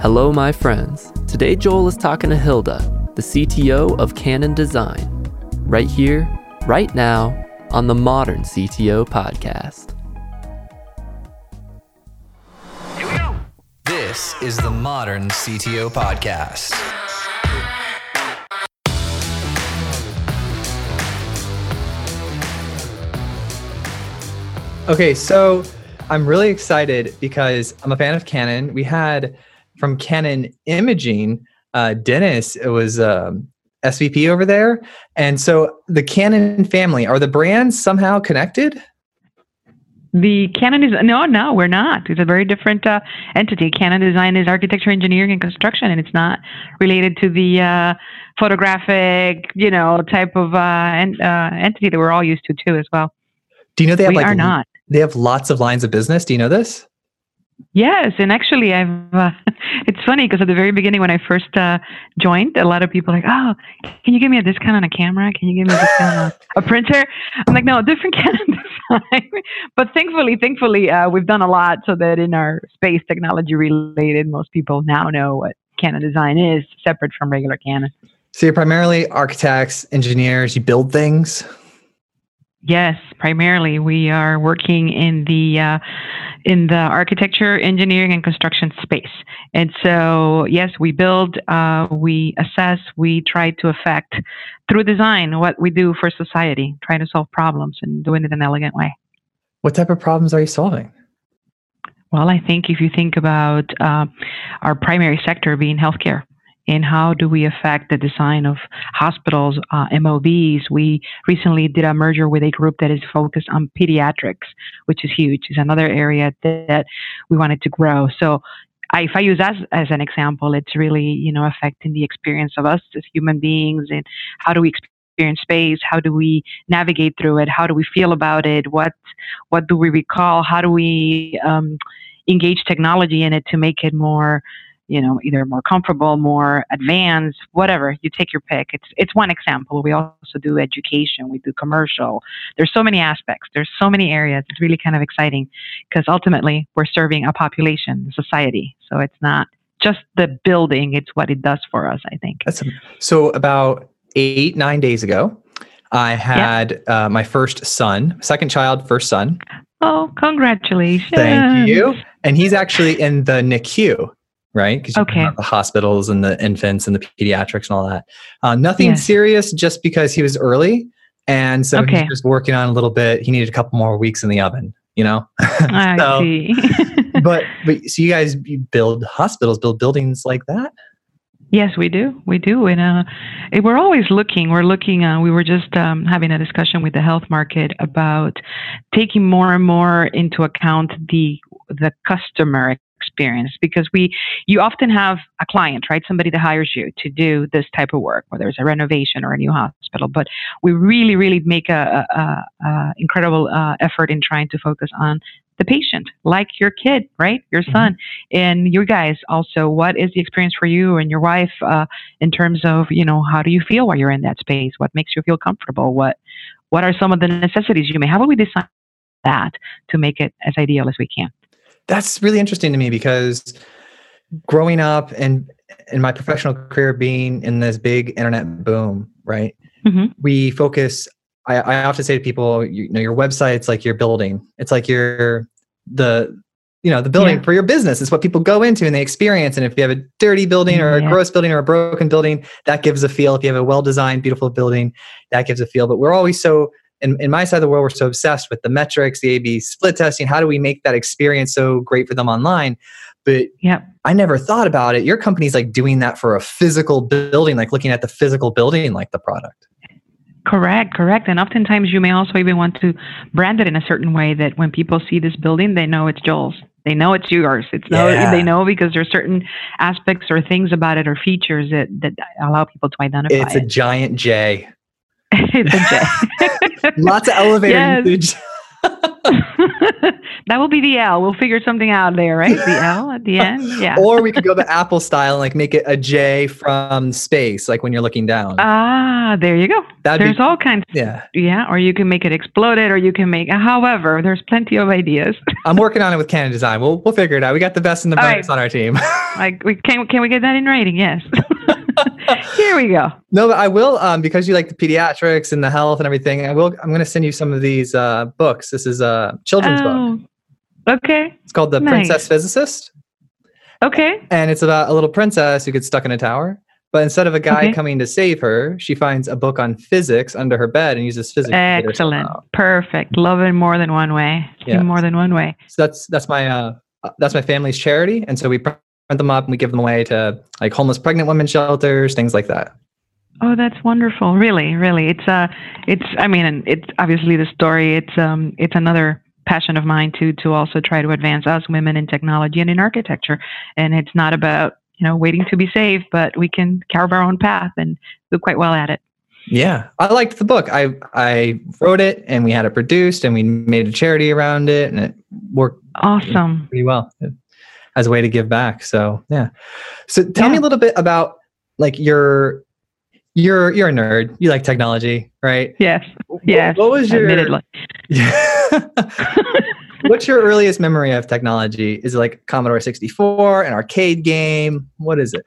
Hello, my friends. Today, Joel is talking to Hilda, the CTO of Cannon Design, right here, right now, on the Modern CTO Podcast. Here we go. This is the Modern CTO Podcast. Okay, so I'm really excited because I'm a fan of Canon. We had from Canon Imaging, uh, Dennis it was um, SVP over there, and so the Canon family are the brands somehow connected. The Canon is no, no, we're not. It's a very different uh, entity. Cannon Design is architecture, engineering, and construction, and it's not related to the uh, photographic, you know, type of uh, en- uh, entity that we're all used to too, as well. Do you know they have we like are not. they have lots of lines of business? Do you know this? Yes, and actually, I've. Uh, it's funny because at the very beginning, when I first uh, joined, a lot of people like, "Oh, can you give me a discount on a camera? Can you give me a discount on a printer?" I'm like, "No, different Cannon design." but thankfully, thankfully, uh, we've done a lot so that in our space technology related, most people now know what Cannon design is, separate from regular Canon. So you're primarily architects, engineers. You build things. Yes, primarily we are working in the uh, in the architecture, engineering, and construction space. And so, yes, we build, uh, we assess, we try to affect through design what we do for society, trying to solve problems and doing it in an elegant way. What type of problems are you solving? Well, I think if you think about uh, our primary sector being healthcare, and how do we affect the design of hospitals, uh, MOBs. We recently did a merger with a group that is focused on pediatrics, which is huge. It's another area that, we wanted to grow. So I, if I use us as an example, it's really you know affecting the experience of us as human beings and how do we experience space? How do we navigate through it? How do we feel about it? What what do we recall? How do we um, engage technology in it to make it more you know, either more comfortable, more advanced, whatever. You take your pick. It's it's one example. We also do education. We do commercial. There's so many aspects. There's so many areas. It's really kind of exciting because ultimately we're serving a population, society. So it's not just the building; it's what it does for us. I think. That's a, so. About eight nine days ago, I had uh, my first son, second child, first son. Oh, congratulations! Thank you. And he's actually in the NICU right? Because you okay. the hospitals and the infants and the pediatrics and all that. Uh, nothing yes. serious, just because he was early, and so okay. he's just working on a little bit. He needed a couple more weeks in the oven, you know. I so, see. but but so you guys you build hospitals, build buildings like that. Yes, we do. We do, and uh, we're always looking. We're looking. Uh, we were just um, having a discussion with the health market about taking more and more into account the the customer experience because we you often have a client right? Somebody that hires you to do this type of work whether it's a renovation or a new hospital. But we really really make a, a, a incredible uh, effort in trying to focus on the patient like your kid right? Your mm-hmm. son. Mm-hmm. and you guys also what is the experience for you and your wife uh, in terms of you know how do you feel while you're in that space? What makes you feel comfortable? What what are some of the necessities you may how will we design that to make it as ideal as we can that's really interesting to me because growing up and in my professional career being in this big internet boom, right? Mm-hmm. We focus. I, I often say to people, you, know, your website's like your building. It's like your the you know the building yeah. for your business is what people go into and they experience and if you have a dirty building or a yeah. gross building or a broken building that gives a feel if you have a well designed beautiful building that gives a feel but we're always so in, in my side of the world, we're so obsessed with the metrics, the A/B split testing. How do we make that experience so great for them online? But yeah, I never thought about it. Your company's like doing that for a physical building, like looking at the physical building, like the product. Correct, correct. And oftentimes you may also even want to brand it in a certain way that when people see this building, they know it's Joel's. They know it's yours. It's yeah. no, they know because there's certain aspects or things about it or features that, that allow people to identify. It's it. a giant J. it's a J. Lots of elevator usage. that will be the L. We'll figure something out there, right? The L at the end. Yeah. or we could go the Apple style and like make it a J from space, like when you're looking down. Ah, there you go. That'd There's be- all kinds. yeah. Yeah, or you can make it exploded, or you can make. However, there's plenty of ideas. I'm working on it with Cannon Design. We'll we'll figure it out. We got the best and the brightest on our team. like, we can can we get that in writing? Yes. Here we go. no, but I will um because you like the pediatrics and the health and everything. I will. I'm going to send you some of these uh books. This is a children's book. Oh, okay. It's called The nice. Princess Physicist, Okay. and it's about a little princess who gets stuck in a tower. But instead of a guy Okay. coming to save her, she finds a book on physics under her bed and uses physics. to get herself Excellent. Perfect. Love it more than one way. Yeah. In more than one way. So that's that's my uh uh, that's my family's charity, and so we print them up and we give them away to like homeless pregnant women shelters, things like that. Oh, that's wonderful. Really, really. It's uh it's I mean it's obviously the story. It's um it's another passion of mine to to also try to advance us women in technology and in architecture. And it's not about, you know, waiting to be saved, but we can carve our own path and do quite well at it. Yeah, I liked the book. I I wrote it and we had it produced and we made a charity around it and it worked Awesome. pretty well as a way to give back. So yeah. So tell me a little bit about like your you're you're a nerd. You like technology, right? Yes. Yes. What was your Admittedly. What's your earliest memory of technology? Is it like Commodore 64, an arcade game? What is it?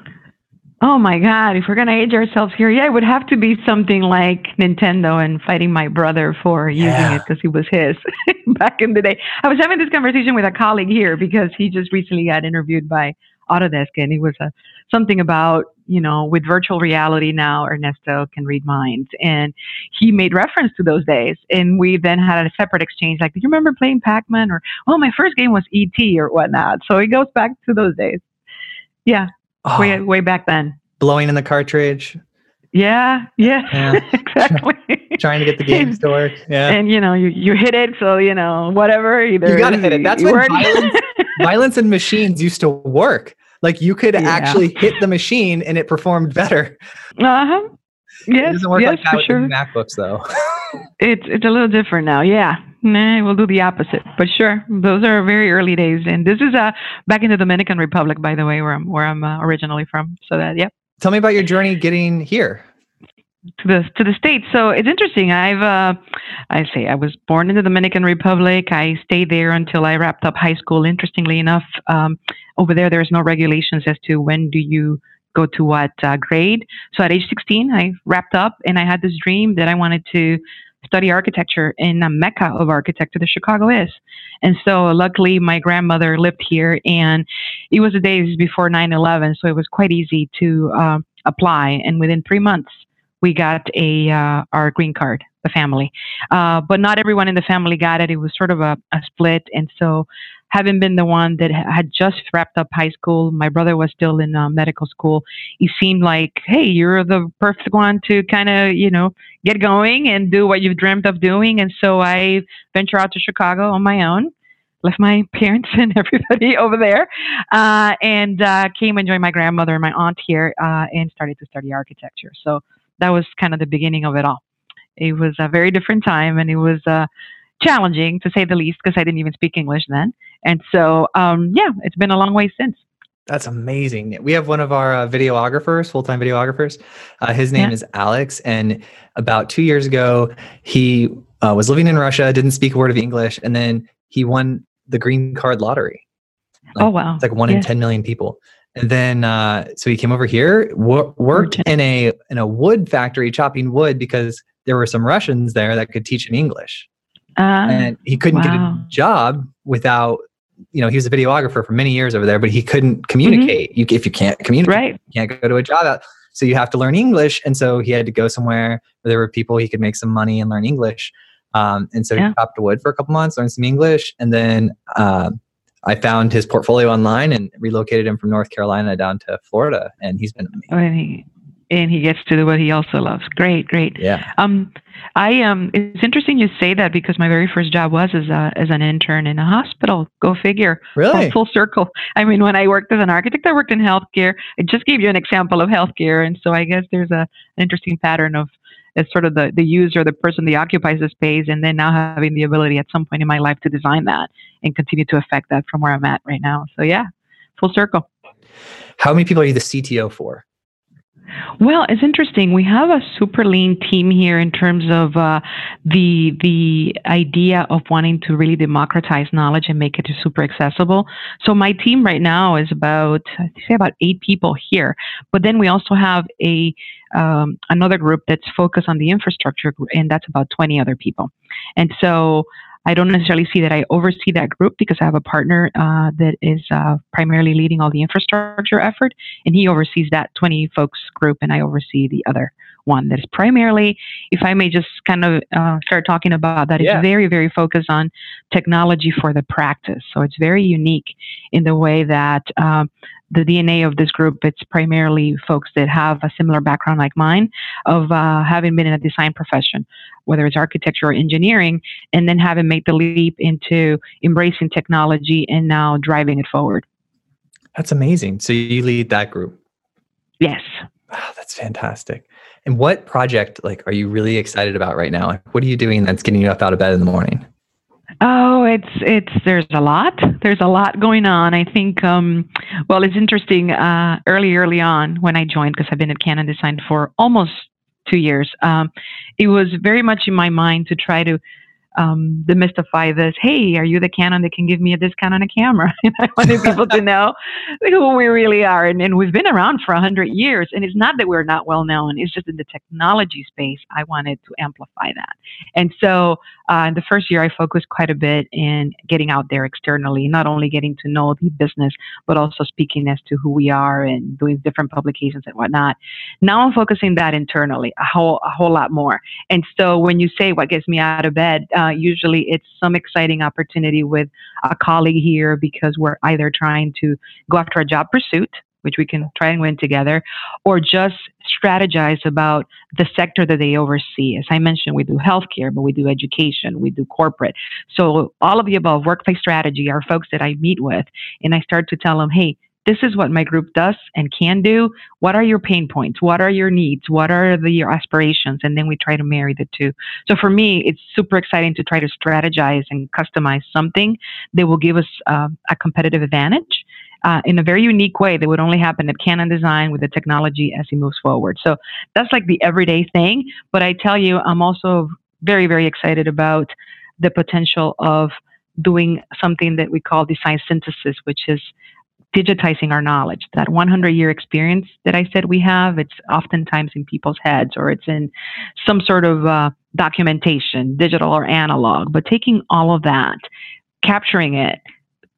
Oh my God, if we're going to age ourselves here, yeah, it would have to be something like Nintendo and fighting my brother for using Yeah. it because it was his back in the day. I was having this conversation with a colleague here because he just recently got interviewed by Autodesk and it was a, something about, you know, with virtual reality now, Ernesto can read minds. And he made reference to those days. And we then had a separate exchange like, do you remember playing Pac Man? Or, oh, my first game was E.T. or whatnot. So it goes back to those days. Yeah, Oh, way, way back then. blowing in the cartridge, Yeah, yeah, Yeah. exactly. trying to get the games to work. Yeah. And you know, you, you hit it, so you know, whatever. Either You gotta hit it. That's when violence- Violence in machines used to work. Like you could Yeah. actually hit the machine and it performed better. uh-huh. it Yes, doesn't work yes, like that with sure. MacBooks though. It's it's a little different now. Yeah, nah, we'll do the opposite. But sure, those are very early days, and this is uh back in the Dominican Republic, by the way, where I'm where I'm uh, originally from. So that yep. Tell me about your journey getting here. to the to the states. So it's interesting. I've uh, I say I was born in the Dominican Republic. I stayed there until I wrapped up high school. Interestingly enough, um, over there there's no regulations as to when do you go to what uh, grade. So at age 16, I wrapped up, and I had this dream that I wanted to study architecture in the mecca of architecture that Chicago is. And so luckily my grandmother lived here and it was the days before 9-11. So it was quite easy to uh, apply. And within three months, we got a uh, our green card, the family. Uh, but not everyone in the family got it. It was sort of a, a split. And so having been the one that had just wrapped up high school, my brother was still in uh, medical school. It seemed like, hey, you're the perfect one to kind of, you know, get going and do what you've dreamt of doing. And so I venture out to Chicago on my own. Left my parents and everybody over there, uh, and uh, came and joined my grandmother and my aunt here, uh, and started to study architecture. So that was kind of the beginning of it all. It was a very different time, and it was uh, challenging to say the least because I didn't even speak English then. And so, um, yeah, it's been a long way since. That's amazing. We have one of our uh, videographers, full-time videographers. Uh, his name Yeah. is Alex, and about two years ago, he uh, was living in Russia, didn't speak a word of English, and then he won the green card lottery. Like, oh wow! It's like one in 10 million people. And then, uh, so he came over here, wor- worked in a in a wood factory chopping wood because there were some Russians there that could teach him English, Uh, and he couldn't get a job without. You know, he was a videographer for many years over there, but he couldn't communicate. You, if you can't communicate, right. you can't go to a job out. So you have to learn English. And so he had to go somewhere where there were people he could make some money and learn English. Um, and so Yeah. he chopped wood for a couple months, learned some English, and then uh, I found his portfolio online and relocated him from North Carolina down to Florida. And he's been amazing. And he, gets to do what he also loves. Great, great. Yeah. Um, I um, it's interesting you say that because my very first job was as a as an intern in a hospital. Go figure. Really? Full, full circle. I mean, when I worked as an architect, I worked in healthcare. I just gave you an example of healthcare, and so I guess there's a an interesting pattern of as sort of the, the user, the person that occupies the space, and then now having the ability at some point in my life to design that and continue to affect that from where I'm at right now. So yeah, full circle. How many people are you the CTO for? Well, it's interesting. We have a super lean team here in terms of uh, the the idea of wanting to really democratize knowledge and make it super accessible. So my team right now is about I say about eight people here, but then we also have a um, another group that's focused on the infrastructure, and that's about twenty other people. And so I don't necessarily see that I oversee that group because I have a partner uh, that is uh, primarily leading all the infrastructure effort, and he oversees that 20 folks group, and I oversee the other one that is primarily, if I may just kind of uh, start talking about that, yeah. it's very, very focused on technology for the practice. So it's very unique in the way that um, the DNA of this group, it's primarily folks that have a similar background like mine of uh, having been in a design profession, whether it's architecture or engineering, and then having made the leap into embracing technology and now driving it forward. That's amazing. So you lead that group? Yes. Wow, that's fantastic. And what project like are you really excited about right now? Like, what are you doing that's getting you up out of bed in the morning? Oh, it's it's there's a lot. There's a lot going on. I think um well, it's interesting uh early early on when I joined because I've been at Cannon Design for almost 2 years. Um it was very much in my mind to try to um, demystify this. Hey, are you the Canon that can give me a discount on a camera? I wanted people to know who we really are. And, and we've been around for 100 years. And it's not that we're not well known, it's just in the technology space, I wanted to amplify that. And so uh, in the first year, I focused quite a bit in getting out there externally, not only getting to know the business, but also speaking as to who we are and doing different publications and whatnot. Now I'm focusing that internally a whole, a whole lot more. And so when you say what gets me out of bed, uh, usually it's some exciting opportunity with a colleague here because we're either trying to go after a job pursuit which we can try and win together, or just strategize about the sector that they oversee. As I mentioned, we do healthcare, but we do education, we do corporate. So all of the above workplace strategy are folks that I meet with, and I start to tell them, hey, this is what my group does and can do. What are your pain points? What are your needs? What are the, your aspirations? And then we try to marry the two. So for me, it's super exciting to try to strategize and customize something that will give us uh, a competitive advantage uh, in a very unique way that would only happen at Cannon Design with the technology as it moves forward. So that's like the everyday thing. But I tell you, I'm also very, very excited about the potential of doing something that we call design synthesis, which is digitizing our knowledge. That 100 year experience that I said we have, it's oftentimes in people's heads or it's in some sort of uh, documentation, digital or analog, but taking all of that, capturing it,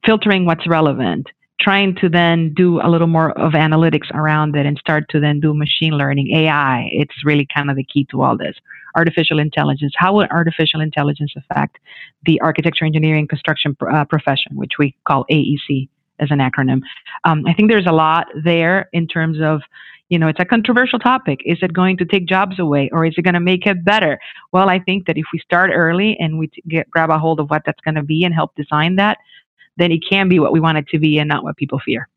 filtering what's relevant, trying to then do a little more of analytics around it and start to then do machine learning, AI. It's really kind of the key to all this. Artificial intelligence. How will artificial intelligence affect the architecture, engineering, construction uh, profession, which we call AEC as an acronym? Um, I think there's a lot there in terms of you know, it's a controversial topic. Is it going to take jobs away or is it going to make it better? Well, I think that if we start early and we get, grab a hold of what that's going to be and help design that, then it can be what we want it to be and not what people fear.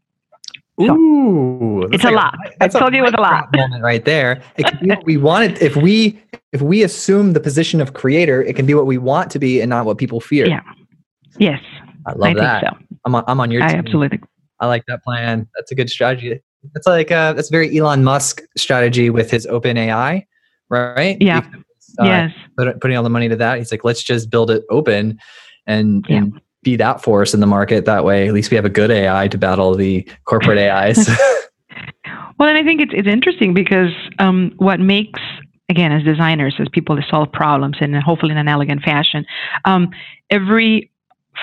So, Ooh, it's like a lot. A, I told you it was a lot. Moment right there. It can be what we want it. If we if we assume the position of creator, it can be what we want to be and not what people fear. Yeah. Yes. I love I that. so. I'm on, I'm on your. I team. absolutely. I like that plan. That's a good strategy. That's like uh, that's very Elon Musk strategy with his Open AI, right? Yeah. uh, yes. Put, putting all the money to that. He's like, let's just build it open, and yeah. and be that force in the market that way at least we have a good ai to battle the corporate ais well and i think it's, it's interesting because um, what makes again as designers as people that solve problems and hopefully in an elegant fashion um, every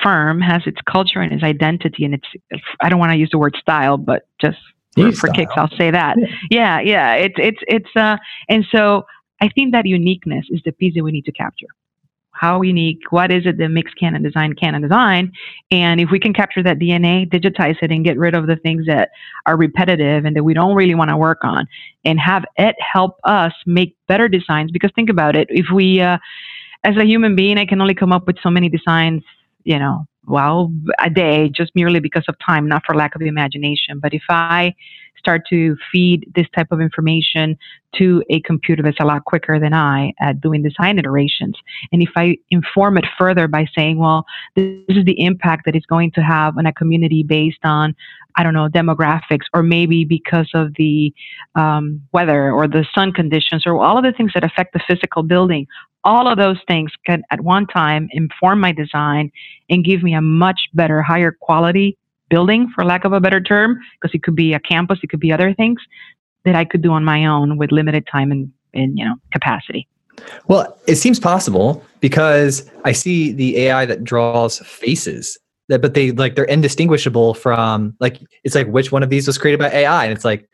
firm has its culture and its identity and it's i don't want to use the word style but just for, for kicks i'll say that yeah yeah, yeah it's it's it's uh and so i think that uniqueness is the piece that we need to capture how unique, what is it that makes Cannon Design Cannon Design? And if we can capture that DNA, digitize it, and get rid of the things that are repetitive and that we don't really want to work on, and have it help us make better designs. Because think about it, if we, uh, as a human being, I can only come up with so many designs, you know, well, a day just merely because of time, not for lack of imagination. But if I start to feed this type of information to a computer that's a lot quicker than I at doing design iterations, and if I inform it further by saying, well, this is the impact that it's going to have on a community based on, I don't know, demographics, or maybe because of the um, weather or the sun conditions, or all of the things that affect the physical building, all of those things can at one time inform my design and give me a much better, higher quality building, for lack of a better term, because it could be a campus, it could be other things that I could do on my own with limited time and, and you know capacity. Well, it seems possible because I see the AI that draws faces that, but they like they're indistinguishable from like it's like which one of these was created by AI, and it's like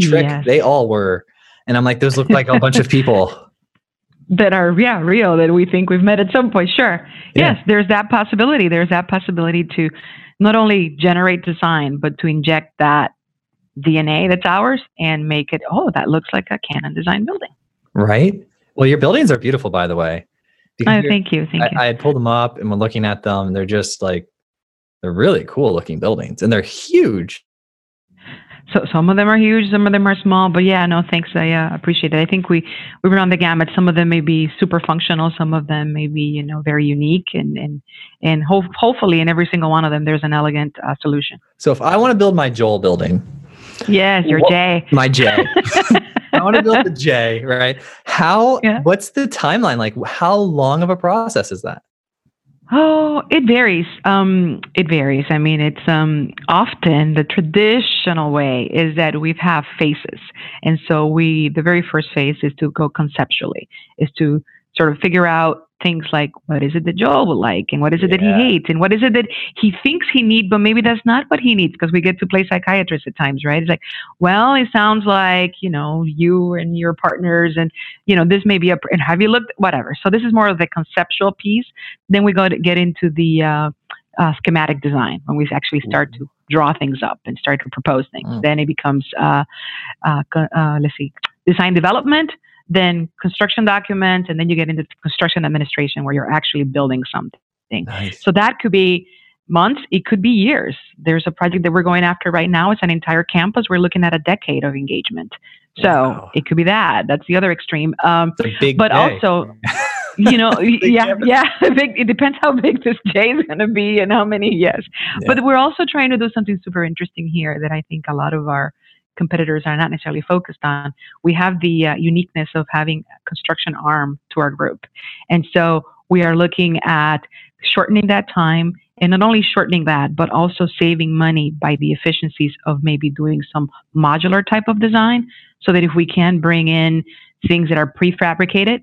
trick yes. they all were, and I'm like those look like a bunch of people that are yeah real that we think we've met at some point sure. Yeah. yes there's that possibility. There's that possibility to not only generate design but to inject that dna that's ours and make it oh that looks like a cannon design building. Right? Well your buildings are beautiful by the way. Oh, thank you thank I, you. I had pulled them up and we're looking at them they're just like they're really cool looking buildings and they're huge so some of them are huge, some of them are small. But yeah, no, thanks. I uh, appreciate it. I think we we run the gamut. Some of them may be super functional. Some of them may be you know very unique, and and and ho- hopefully in every single one of them there's an elegant uh, solution. So if I want to build my Joel building, yes, your what, J, my J. I want to build the J, right? How? Yeah. What's the timeline like? How long of a process is that? Oh, it varies. Um, it varies. I mean, it's um, often the traditional way is that we have phases, and so we the very first phase is to go conceptually, is to sort of figure out things like what is it that Joel would like and what is it yeah. that he hates and what is it that he thinks he needs, but maybe that's not what he needs because we get to play psychiatrist at times, right? It's like, well, it sounds like, you know, you and your partners and, you know, this may be a, and have you looked, whatever. So this is more of the conceptual piece. Then we go to get into the uh, uh, schematic design when we actually start to draw things up and start to propose things. Mm. Then it becomes, uh, uh, uh let's see, design development then construction document, and then you get into construction administration where you're actually building something. Nice. So that could be months, it could be years. There's a project that we're going after right now. It's an entire campus. We're looking at a decade of engagement. So wow. it could be that. That's the other extreme. Um, but day. also, you know, yeah, yeah. Big, it depends how big this day is going to be and how many. Yes, yeah. but we're also trying to do something super interesting here that I think a lot of our competitors are not necessarily focused on. We have the uh, uniqueness of having a construction arm to our group. And so we are looking at shortening that time and not only shortening that, but also saving money by the efficiencies of maybe doing some modular type of design so that if we can bring in things that are prefabricated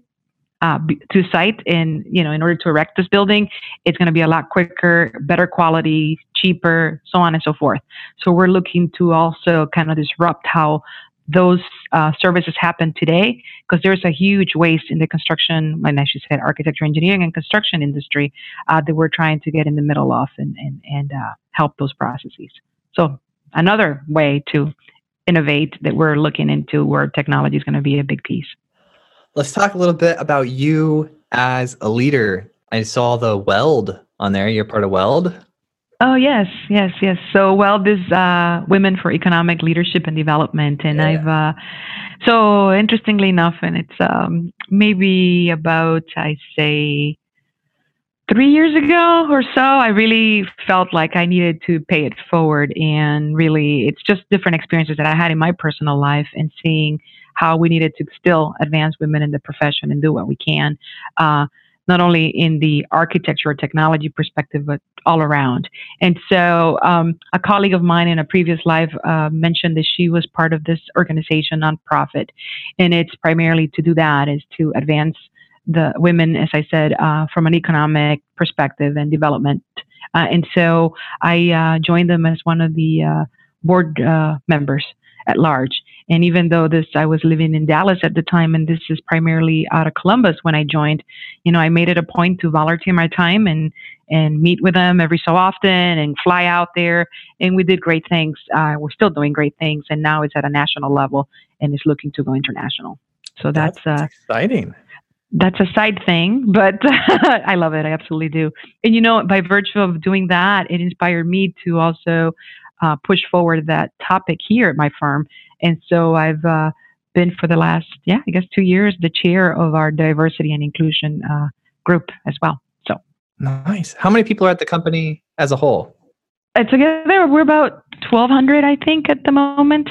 uh, to site in you know in order to erect this building it's going to be a lot quicker better quality cheaper so on and so forth. So we're looking to also kind of disrupt how those uh, services happen today because there's a huge waste in the construction and i should say architecture engineering and construction industry uh, that we're trying to get in the middle of and, and, and uh, help those processes. So another way to innovate that we're looking into where technology is going to be a big piece Let's talk a little bit about you as a leader. I saw the Weld on there. You're part of Weld. Oh yes, yes, yes. So Weld is uh, Women for Economic Leadership and Development, and yeah. I've uh, so interestingly enough, and it's um, maybe about I say three years ago or so, I really felt like I needed to pay it forward, and really, it's just different experiences that I had in my personal life, and seeing how we needed to still advance women in the profession and do what we can, uh, not only in the architecture or technology perspective, but all around. And so, um, a colleague of mine in a previous live uh, mentioned that she was part of this organization, nonprofit, and it's primarily to do that is to advance the women, as I said, uh, from an economic perspective and development. Uh, and so I uh, joined them as one of the uh, board uh, members at large. And even though this, I was living in Dallas at the time, and this is primarily out of Columbus when I joined, you know, I made it a point to volunteer my time and and meet with them every so often and fly out there. And we did great things. Uh, we're still doing great things, and now it's at a national level and it's looking to go international. So that's, that's uh, exciting. that's a side thing, but I love it. I absolutely do. And you know, by virtue of doing that, it inspired me to also uh, push forward that topic here at my firm. And so I've uh, been for the last, yeah, I guess two years, the chair of our diversity and inclusion uh, group as well. So nice. How many people are at the company as a whole? Uh, together, we're about 1,200, I think, at the moment,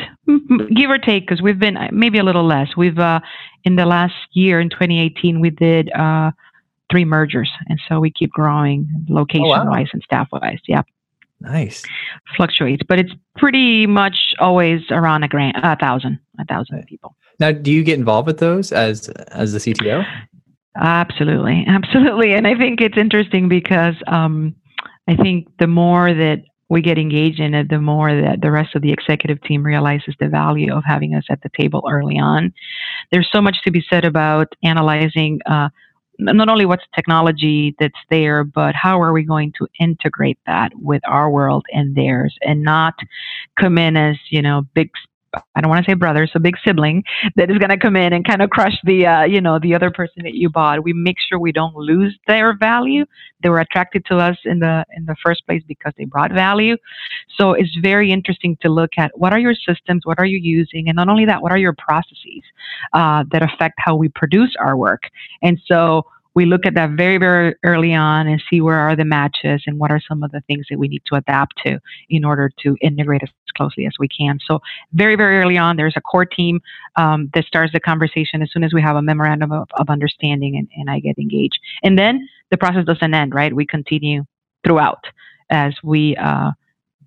give or take, because we've been uh, maybe a little less. We've uh, in the last year, in 2018, we did uh, three mergers, and so we keep growing location-wise oh, wow. and staff-wise. Yeah. Nice. Fluctuates, but it's pretty much always around a grand, a thousand, a thousand people. Now, do you get involved with those as as the CTO? Absolutely, absolutely, and I think it's interesting because um, I think the more that we get engaged in it, the more that the rest of the executive team realizes the value of having us at the table early on. There's so much to be said about analyzing uh, not only what's technology that's there, but how are we going to integrate that with our world and theirs and not come in as, you know, big I don't want to say brother, so big sibling that is going to come in and kind of crush the, uh, you know, the other person that you bought. We make sure we don't lose their value. They were attracted to us in the in the first place because they brought value. So it's very interesting to look at what are your systems, what are you using, and not only that, what are your processes uh, that affect how we produce our work. And so we look at that very, very early on and see where are the matches and what are some of the things that we need to adapt to in order to integrate as closely as we can. So very, very early on, there's a core team um, that starts the conversation as soon as we have a memorandum of, of understanding and, and I get engaged. And then the process doesn't end, right? We continue throughout as we uh,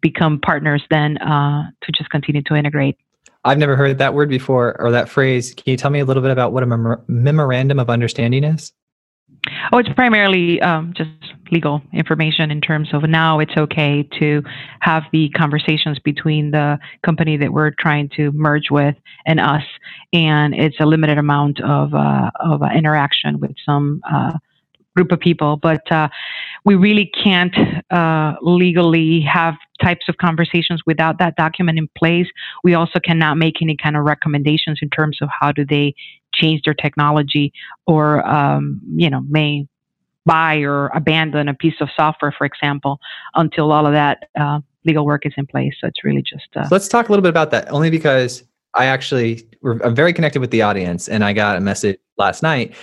become partners then uh, to just continue to integrate. I've never heard that word before or that phrase. Can you tell me a little bit about what a mem- memorandum of understanding is? Oh, it's primarily um, just legal information in terms of now it's okay to have the conversations between the company that we're trying to merge with and us, and it's a limited amount of uh, of uh, interaction with some uh, group of people, but uh, we really can't uh, legally have types of conversations without that document in place. We also cannot make any kind of recommendations in terms of how do they change their technology or, um, you know, may buy or abandon a piece of software, for example, until all of that uh, legal work is in place. So it's really just. Uh, so let's talk a little bit about that, only because I actually I'm very connected with the audience, and I got a message last night A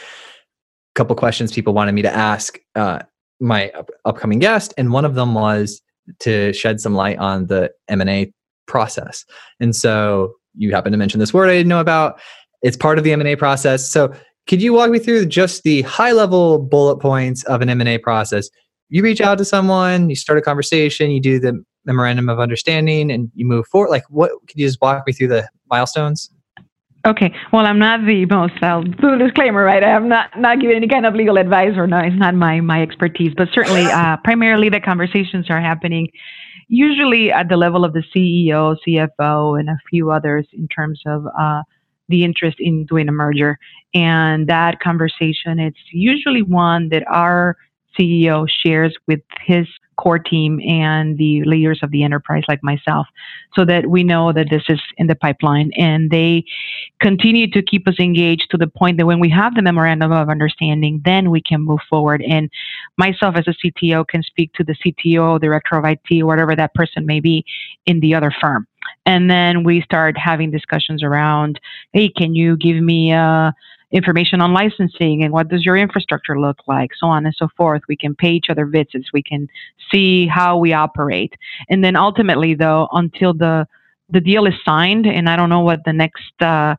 couple questions people wanted me to ask uh, my up- upcoming guest, and one of them was to shed some light on the M&A process. And so you happen to mention this word I didn't know about. It's part of the M&A process. So could you walk me through just the high level bullet points of an M&A process? You reach out to someone, you start a conversation, you do the memorandum of understanding and you move forward. Like what could you just walk me through the milestones? Okay. Well, I'm not the most. I'll do a disclaimer, right? I am not not giving any kind of legal advice, or no, it's not my my expertise. But certainly, uh, primarily, the conversations are happening usually at the level of the CEO, CFO, and a few others in terms of uh, the interest in doing a merger. And that conversation, it's usually one that our CEO shares with his core team and the leaders of the enterprise like myself so that we know that this is in the pipeline. And they continue to keep us engaged to the point that when we have the memorandum of understanding then we can move forward. And myself as a CTO can speak to the CTO director of IT whatever that person may be in the other firm. And then we start having discussions around hey can you give me a information on licensing and what does your infrastructure look like, so on and so forth. We can pay each other visits. We can see how we operate. And then ultimately, though, until the the deal is signed, and I don't know what the next uh,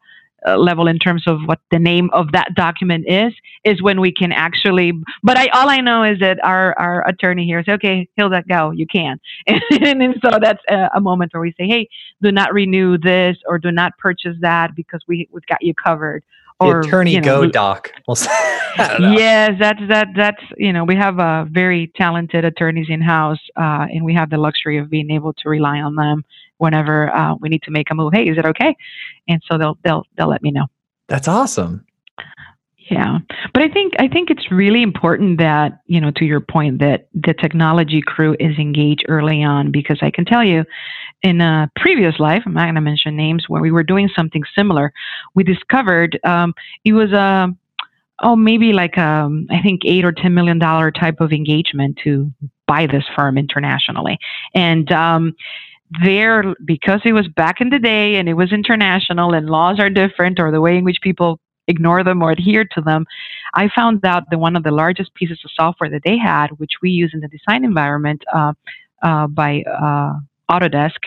uh level in terms of what the name of that document is, is when we can actually. But I all I know is that our our attorney here says, "Okay, Hilda, go. You can." And, and so that's a, a moment where we say, "Hey, do not renew this or do not purchase that because we we've got you covered." Or the attorney you know, go doc. yes, that's that that's you know we have uh, very talented attorneys in house, uh, and we have the luxury of being able to rely on them whenever uh, we need to make a move. Hey, is it okay? And so they'll they'll they'll let me know. That's awesome. Yeah, but I think I think it's really important that you know to your point that the technology crew is engaged early on because I can tell you, in a previous life, I'm not going to mention names, where we were doing something similar, we discovered um, it was a oh, maybe like um, I think eight or ten million dollar type of engagement to buy this firm internationally, and um, there because it was back in the day and it was international and laws are different or the way in which people ignore them or adhere to them, I found out that one of the largest pieces of software that they had, which we use in the design environment uh, uh, by uh, Autodesk,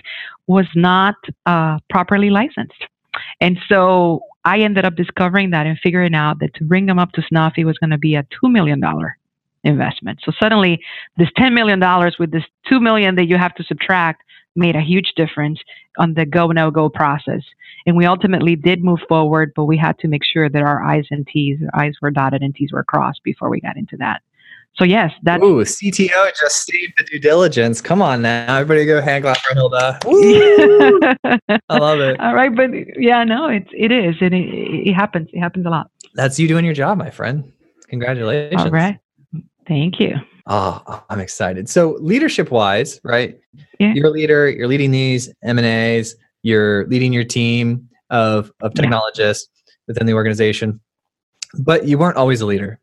was not uh, properly licensed. And so I ended up discovering that and figuring out that to bring them up to snuff, it was going to be a $2 million investment. So suddenly, this $10 million with this 2 million that you have to subtract made a huge difference on the go no go process. And we ultimately did move forward, but we had to make sure that our I's and T's, I's were dotted and T's were crossed before we got into that. So yes, that. Ooh, CTO just saved the due diligence. Come on now, everybody, go hand clap for Hilda. I love it. All right, but yeah, no, it's it is, and it, it happens. It happens a lot. That's you doing your job, my friend. Congratulations. All right, thank you. Oh, I'm excited. So leadership wise, right? Yeah. You're a leader, you're leading these M&As, you're leading your team of, of technologists yeah. within the organization, but you weren't always a leader.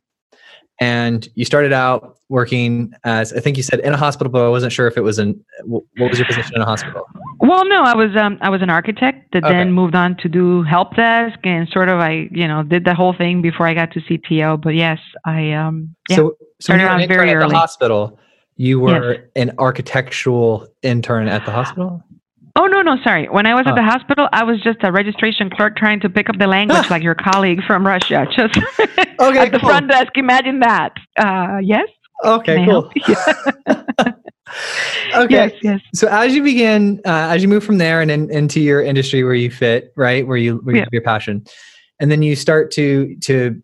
And you started out working as, I think you said in a hospital, but I wasn't sure if it was in, what was your position in a hospital? Well, no, I was, um, I was an architect that okay. then moved on to do help desk and sort of, I, you know, did the whole thing before I got to CTO, but yes, I, um, yeah. So, so started out very early. At the hospital, you were yes. an architectural intern at the hospital? Oh no, no, sorry. When I was oh. at the hospital, I was just a registration clerk trying to pick up the language like your colleague from Russia. Just okay, at the cool. front desk. Imagine that. Uh, yes. Okay, cool. okay. Yes, yes. So as you begin, uh, as you move from there and in, into your industry where you fit, right, where you where you yeah. have your passion, and then you start to to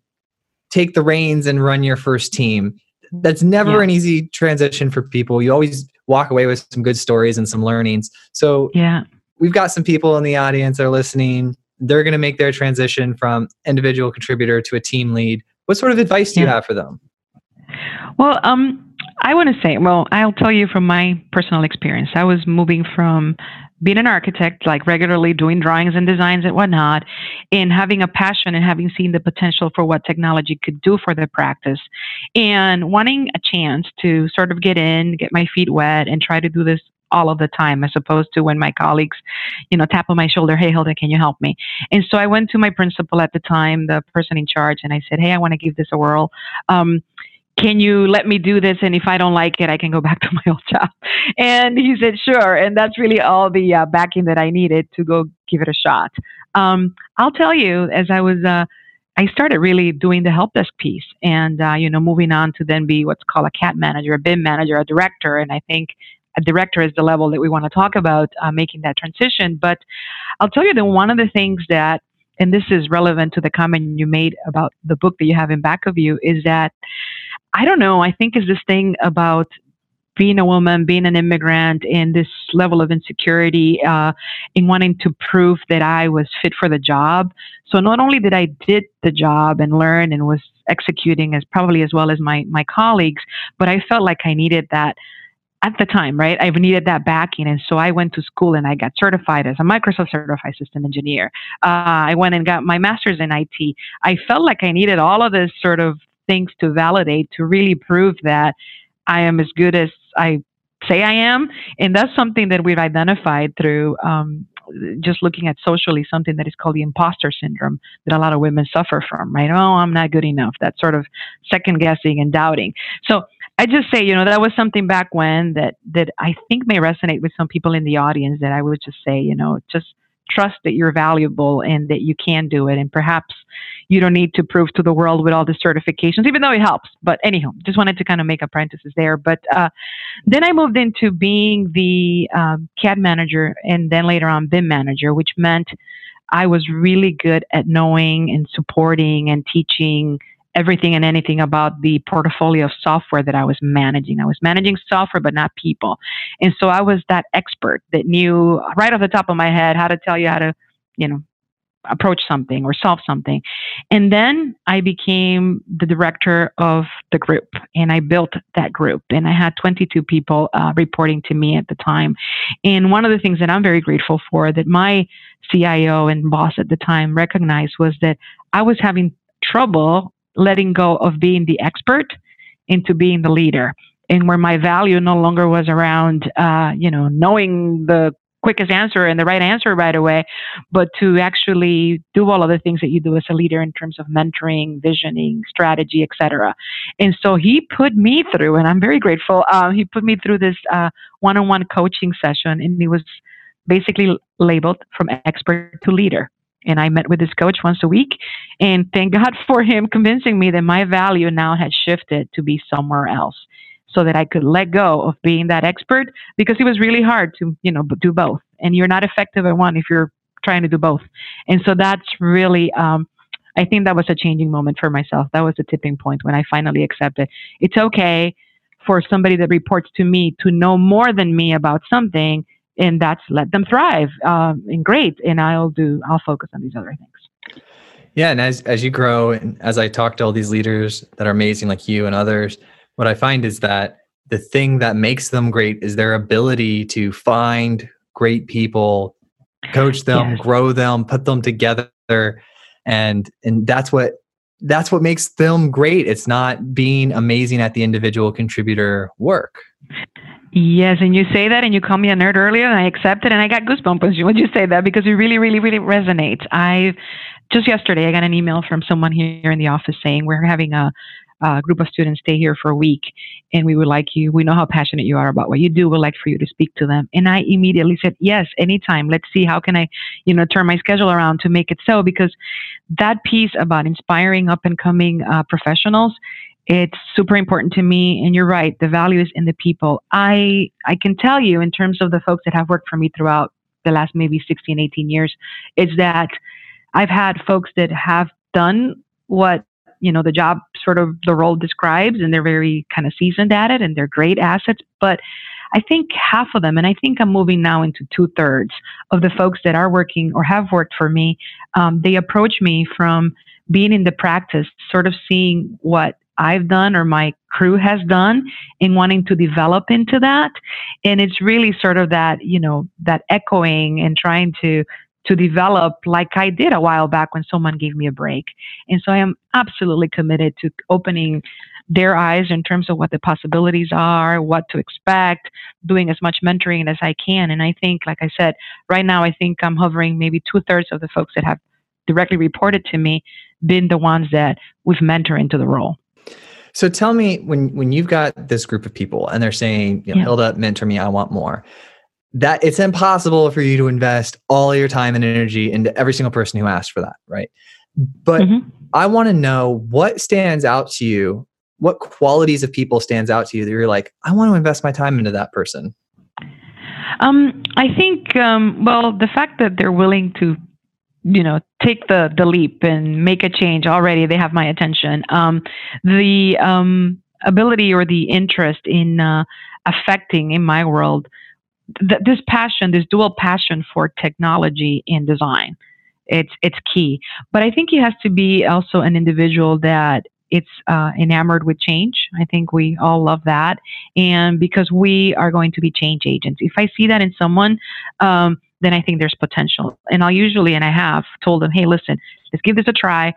take the reins and run your first team. That's never yeah. an easy transition for people. You always walk away with some good stories and some learnings. So yeah, we've got some people in the audience that are listening. They're going to make their transition from individual contributor to a team lead. What sort of advice do yeah. you have for them? Well, um, I want to say, well, I'll tell you from my personal experience. I was moving from being an architect, like regularly doing drawings and designs and whatnot, and having a passion and having seen the potential for what technology could do for the practice, and wanting a chance to sort of get in, get my feet wet, and try to do this all of the time, as opposed to when my colleagues, you know, tap on my shoulder, hey, Hilda, can you help me? And so I went to my principal at the time, the person in charge, and I said, hey, I want to give this a whirl. Um, can you let me do this? And if I don't like it, I can go back to my old job. And he said, sure. And that's really all the uh, backing that I needed to go give it a shot. Um, I'll tell you, as I was, uh, I started really doing the help desk piece and, uh, you know, moving on to then be what's called a CAD manager, a BIM manager, a director. And I think a director is the level that we want to talk about uh, making that transition. But I'll tell you that one of the things that and this is relevant to the comment you made about the book that you have in back of you is that I don't know. I think is this thing about being a woman, being an immigrant, and this level of insecurity uh, in wanting to prove that I was fit for the job. So not only did I did the job and learn and was executing as probably as well as my my colleagues, but I felt like I needed that at the time, right? I needed that backing, and so I went to school and I got certified as a Microsoft certified system engineer. Uh, I went and got my master's in IT. I felt like I needed all of this sort of things to validate to really prove that I am as good as I say I am. And that's something that we've identified through um, just looking at socially something that is called the imposter syndrome that a lot of women suffer from, right? Oh, I'm not good enough. That sort of second guessing and doubting. So I just say, you know, that was something back when that that I think may resonate with some people in the audience that I would just say, you know, just trust that you're valuable and that you can do it. And perhaps you don't need to prove to the world with all the certifications, even though it helps. But anyhow, just wanted to kind of make apprentices there. But uh, then I moved into being the um, CAD manager and then later on BIM manager, which meant I was really good at knowing and supporting and teaching everything and anything about the portfolio of software that I was managing. I was managing software, but not people. And so I was that expert that knew right off the top of my head how to tell you how to, you know, approach something or solve something. And then I became the director of the group and I built that group. And I had 22 people uh, reporting to me at the time. And one of the things that I'm very grateful for that my CIO and boss at the time recognized was that I was having trouble letting go of being the expert into being the leader and where my value no longer was around uh, you know knowing the quickest answer and the right answer right away, but to actually do all of the things that you do as a leader in terms of mentoring, visioning, strategy, etc. And so he put me through, and I'm very grateful. Uh, he put me through this uh, one-on-one coaching session, and it was basically labeled from expert to leader. And I met with this coach once a week, and thank God for him convincing me that my value now had shifted to be somewhere else so that I could let go of being that expert because it was really hard to, you know, do both. And you're not effective at one if you're trying to do both. And so that's really, um, I think that was a changing moment for myself. That was a tipping point when I finally accepted it's okay for somebody that reports to me to know more than me about something, and that's let them thrive. Um, and great, and I'll do. I'll focus on these other things. Yeah, and as as you grow, and as I talk to all these leaders that are amazing, like you and others, what I find is that the thing that makes them great is their ability to find great people, coach them, yes. grow them, put them together, and and that's what that's what makes them great. It's not being amazing at the individual contributor work. Yes, and you say that, and you call me a nerd earlier, and I accept it, and I got goosebumps when you say that because it really, really, really resonates. I just yesterday I got an email from someone here in the office saying we're having a uh, group of students stay here for a week and we would like you we know how passionate you are about what you do we'd like for you to speak to them and i immediately said yes anytime let's see how can i you know turn my schedule around to make it so because that piece about inspiring up and coming uh, professionals it's super important to me and you're right the value is in the people. I i can tell you in terms of the folks that have worked for me throughout the last maybe 16 18 years is that i've had folks that have done what you know the job sort of the role describes and they're very kind of seasoned at it and they're great assets but i think half of them and i think i'm moving now into two thirds of the folks that are working or have worked for me um, they approach me from being in the practice sort of seeing what I've done or my crew has done in wanting to develop into that. And it's really sort of that, you know, that echoing and trying to to develop like I did a while back when someone gave me a break. And so I am absolutely committed to opening their eyes in terms of what the possibilities are, what to expect, doing as much mentoring as I can. And I think, like I said, right now, I think I'm hovering maybe two thirds of the folks that have directly reported to me been the ones that we've mentored into the role. So tell me when when you've got this group of people and they're saying, you know, yeah. Hilda, mentor me, I want more that it's impossible for you to invest all your time and energy into every single person who asked for that, right? But mm-hmm. I want to know what stands out to you, what qualities of people stands out to you that you're like, I want to invest my time into that person. Um, I think, um, well, the fact that they're willing to, you know, take the the leap and make a change already, they have my attention. Um, the um, ability or the interest in uh, affecting in my world th- this passion, this dual passion for technology and design, it's it's key. But I think he has to be also an individual that it's uh, enamored with change. I think we all love that, and because we are going to be change agents. If I see that in someone, um, then I think there's potential. And I'll usually, and I have told them, hey, listen, let's give this a try.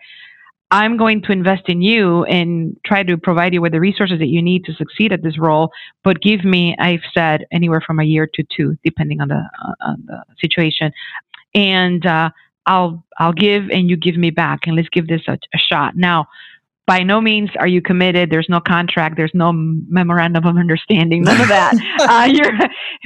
I'm going to invest in you and try to provide you with the resources that you need to succeed at this role. But give me, I've said, anywhere from a year to two, depending on the, uh, on the situation. And uh, I'll I'll give and you give me back, and let's give this a, a shot. Now, by no means are you committed. There's no contract. There's no memorandum of understanding. None of that. uh, you're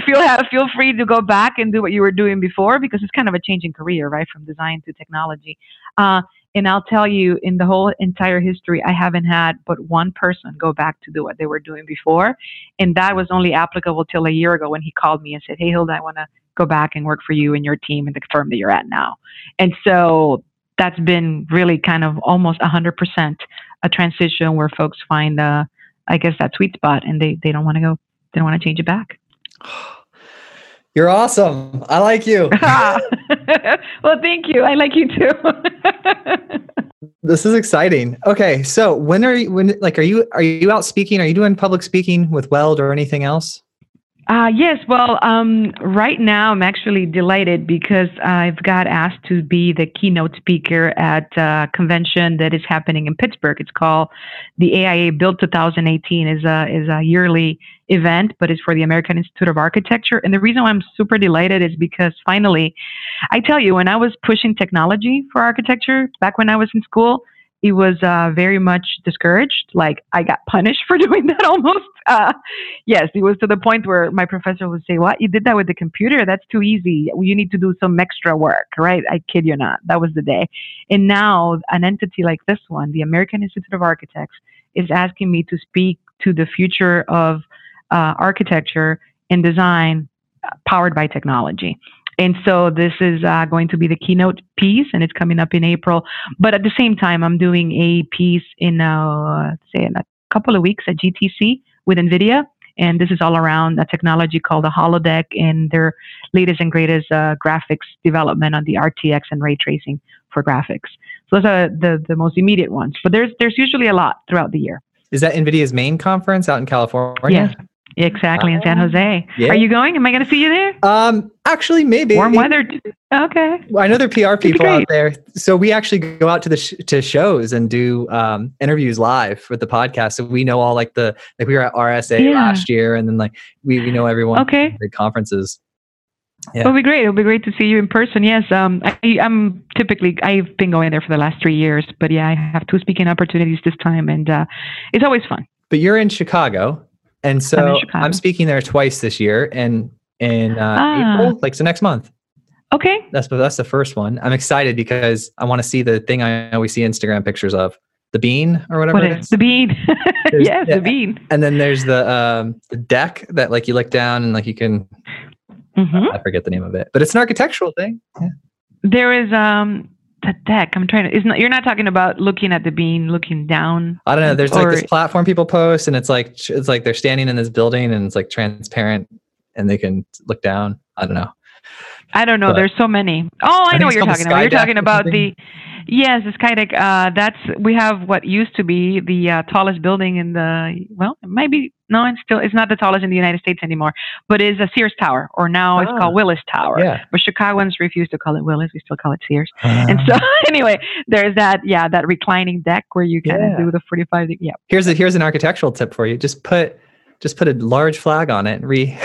feel have, feel free to go back and do what you were doing before because it's kind of a changing career, right, from design to technology. Uh, and I'll tell you, in the whole entire history, I haven't had but one person go back to do what they were doing before. And that was only applicable till a year ago when he called me and said, Hey, Hilda, I want to go back and work for you and your team and the firm that you're at now. And so that's been really kind of almost 100% a transition where folks find, uh, I guess, that sweet spot and they, they don't want to go, they don't want to change it back. You're awesome. I like you. well, thank you. I like you too. this is exciting. Okay, so when are you when like are you are you out speaking? Are you doing public speaking with Weld or anything else? Uh, yes, well, um, right now I'm actually delighted because I've got asked to be the keynote speaker at a convention that is happening in Pittsburgh. It's called the AIA Build 2018 is a is a yearly event, but it's for the American Institute of Architecture. And the reason why I'm super delighted is because finally, I tell you, when I was pushing technology for architecture back when I was in school, it was uh, very much discouraged. Like I got punished for doing that almost. Uh, yes, it was to the point where my professor would say, "What you did that with the computer? That's too easy. You need to do some extra work." Right? I kid you not. That was the day. And now an entity like this one, the American Institute of Architects, is asking me to speak to the future of uh, architecture and design uh, powered by technology. And so this is uh, going to be the keynote piece, and it's coming up in April. But at the same time, I'm doing a piece in, uh, say, in a couple of weeks at GTC with NVIDIA. And this is all around a technology called the holodeck and their latest and greatest uh, graphics development on the RTX and ray tracing for graphics. So those are the, the most immediate ones. But there's there's usually a lot throughout the year. Is that NVIDIA's main conference out in California? Yes. Exactly in San Jose. Yeah. Are you going? Am I going to see you there? Um, actually, maybe warm weather. Okay. I know there are PR people out there, so we actually go out to the sh- to shows and do um, interviews live with the podcast. So we know all like the like we were at RSA yeah. last year, and then like we we know everyone. Okay. The conferences. Yeah. It'll be great. It'll be great to see you in person. Yes. Um, I, am typically I've been going there for the last three years, but yeah, I have two speaking opportunities this time, and uh, it's always fun. But you're in Chicago. And so I'm, I'm, speaking there twice this year and in uh, ah. April, like so next month. Okay. That's that's the first one. I'm excited because I want to see the thing I always see Instagram pictures of. The bean or whatever. What is the bean? yes, the bean. And then there's the um, the deck that like you look down and like you can mm-hmm. uh, I forget the name of it. But it's an architectural thing. Yeah. There is um the deck. I'm trying to. Is not you're not talking about looking at the bean, looking down. I don't know. There's or, like this platform people post, and it's like it's like they're standing in this building, and it's like transparent, and they can look down. I don't know. I don't know. But There's so many. Oh, I, I know what you're talking about. You're talking about the Yes, the Skydeck. Uh, that's we have what used to be the uh, tallest building in the well, maybe no, it's still it's not the tallest in the United States anymore, but is a Sears Tower, or now ah, it's called Willis Tower. Yeah. But Chicagoans refuse to call it Willis; we still call it Sears. And so, anyway, there's that. Yeah, that reclining deck where you kind of yeah. do the 45. Yeah. Here's a here's an architectural tip for you. Just put just put a large flag on it. And re,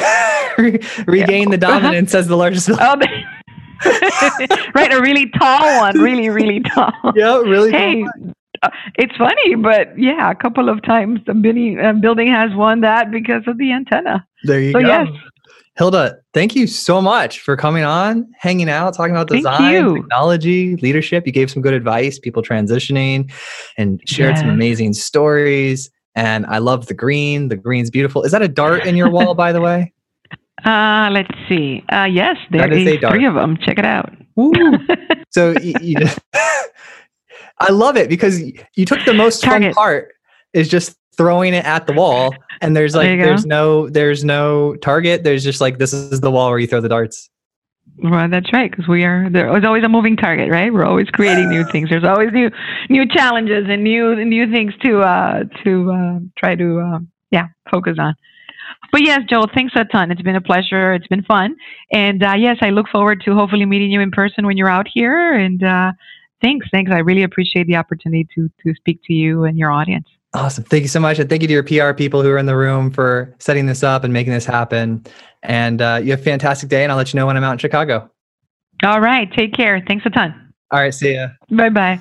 regain yeah. the dominance as the largest. Oh, right, a really tall one, really, really tall. Yeah, really. Hey, uh, it's funny, but yeah, a couple of times the building, uh, building has won that because of the antenna. There you so, go. Yes. Hilda, thank you so much for coming on, hanging out, talking about design, technology, leadership. You gave some good advice, people transitioning, and shared yes. some amazing stories. And I love the green. The green's beautiful. Is that a dart in your wall, by the way? Uh, let's see. Uh, yes, there is, is three of them. Check it out. so you, you just, I love it because you took the most Target. fun part is just throwing it at the wall, and there's like there there's no there's no target. There's just like this is the wall where you throw the darts. Well, that's right, because we are there's always a moving target, right? We're always creating new things. There's always new new challenges and new new things to uh to uh, try to uh, yeah focus on. But yes, Joel, thanks a ton. It's been a pleasure. It's been fun. And uh, yes, I look forward to hopefully meeting you in person when you're out here. And uh, thanks, thanks. I really appreciate the opportunity to to speak to you and your audience. Awesome. Thank you so much. And thank you to your PR people who are in the room for setting this up and making this happen. And uh, you have a fantastic day. And I'll let you know when I'm out in Chicago. All right. Take care. Thanks a ton. All right. See ya. Bye bye.